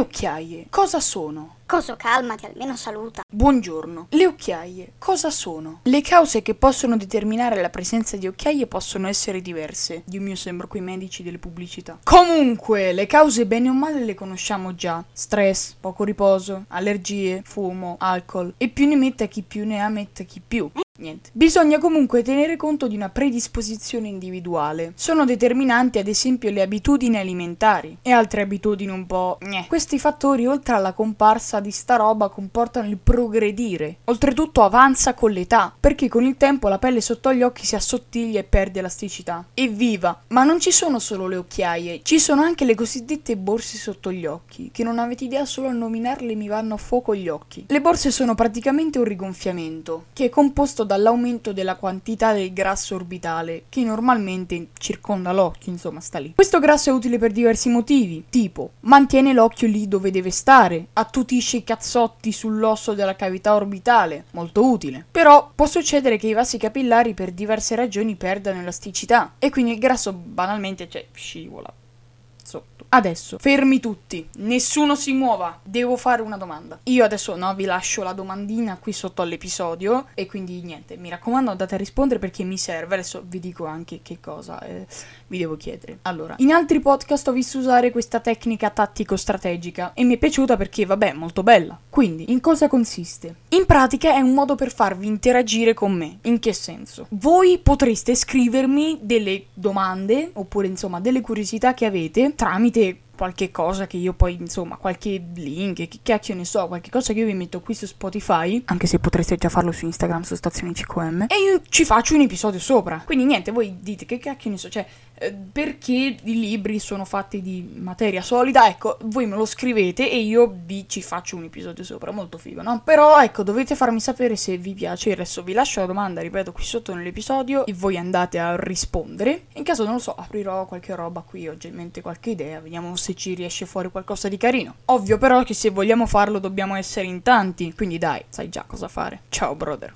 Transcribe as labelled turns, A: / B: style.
A: occhiaie cosa sono?
B: Coso, calmati, almeno saluta.
A: Buongiorno. Le occhiaie cosa sono? Le cause che possono determinare la presenza di occhiaie possono essere diverse. Dio mio, sembra quei medici delle pubblicità. Comunque, le cause bene o male le conosciamo già. Stress, poco riposo, allergie, fumo, alcol. E più ne metta chi più ne ha, metta chi più. Niente. Bisogna comunque tenere conto di una predisposizione individuale. Sono determinanti ad esempio le abitudini alimentari e altre abitudini un po'... Gneh. Questi fattori, oltre alla comparsa di sta roba, comportano il progredire. Oltretutto avanza con l'età, perché con il tempo la pelle sotto gli occhi si assottiglia e perde elasticità. Evviva! Ma non ci sono solo le occhiaie, ci sono anche le cosiddette borse sotto gli occhi, che non avete idea solo a nominarle mi vanno a fuoco gli occhi. Le borse sono praticamente un rigonfiamento, che è composto dall'aumento della quantità del grasso orbitale, che normalmente circonda l'occhio, insomma, sta lì. Questo grasso è utile per diversi motivi, tipo mantiene l'occhio lì dove deve stare, attutisce i cazzotti sull'osso della cavità orbitale, molto utile. Però può succedere che i vasi capillari per diverse ragioni perdano elasticità. E quindi il grasso banalmente cioè, scivola sotto. Adesso, fermi tutti, nessuno si muova, devo fare una domanda. Io adesso no, vi lascio la domandina qui sotto all'episodio e quindi niente, mi raccomando andate a rispondere perché mi serve, adesso vi dico anche che cosa eh, vi devo chiedere. Allora, in altri podcast ho visto usare questa tecnica tattico-strategica e mi è piaciuta perché vabbè, molto bella. Quindi, in cosa consiste? In pratica è un modo per farvi interagire con me. In che senso? Voi potreste scrivermi delle domande oppure insomma delle curiosità che avete tramite qualche cosa che io poi, insomma, qualche link, che cacchio ne so, qualche cosa che io vi metto qui su Spotify, anche se potreste già farlo su Instagram, su Stazioni CQM, e io ci faccio un episodio sopra. Quindi niente, voi dite che cacchio ne so, cioè, eh, perché i libri sono fatti di materia solida, ecco, voi me lo scrivete e io vi ci faccio un episodio sopra, molto figo, no? Però, ecco, dovete farmi sapere se vi piace, adesso vi lascio la domanda, ripeto, qui sotto nell'episodio, e voi andate a rispondere. In caso, non lo so, aprirò qualche roba qui, ho già in mente qualche idea, vediamo se ci riesce fuori qualcosa di carino. Ovvio però che se vogliamo farlo dobbiamo essere in tanti, quindi dai, sai già cosa fare. Ciao brother.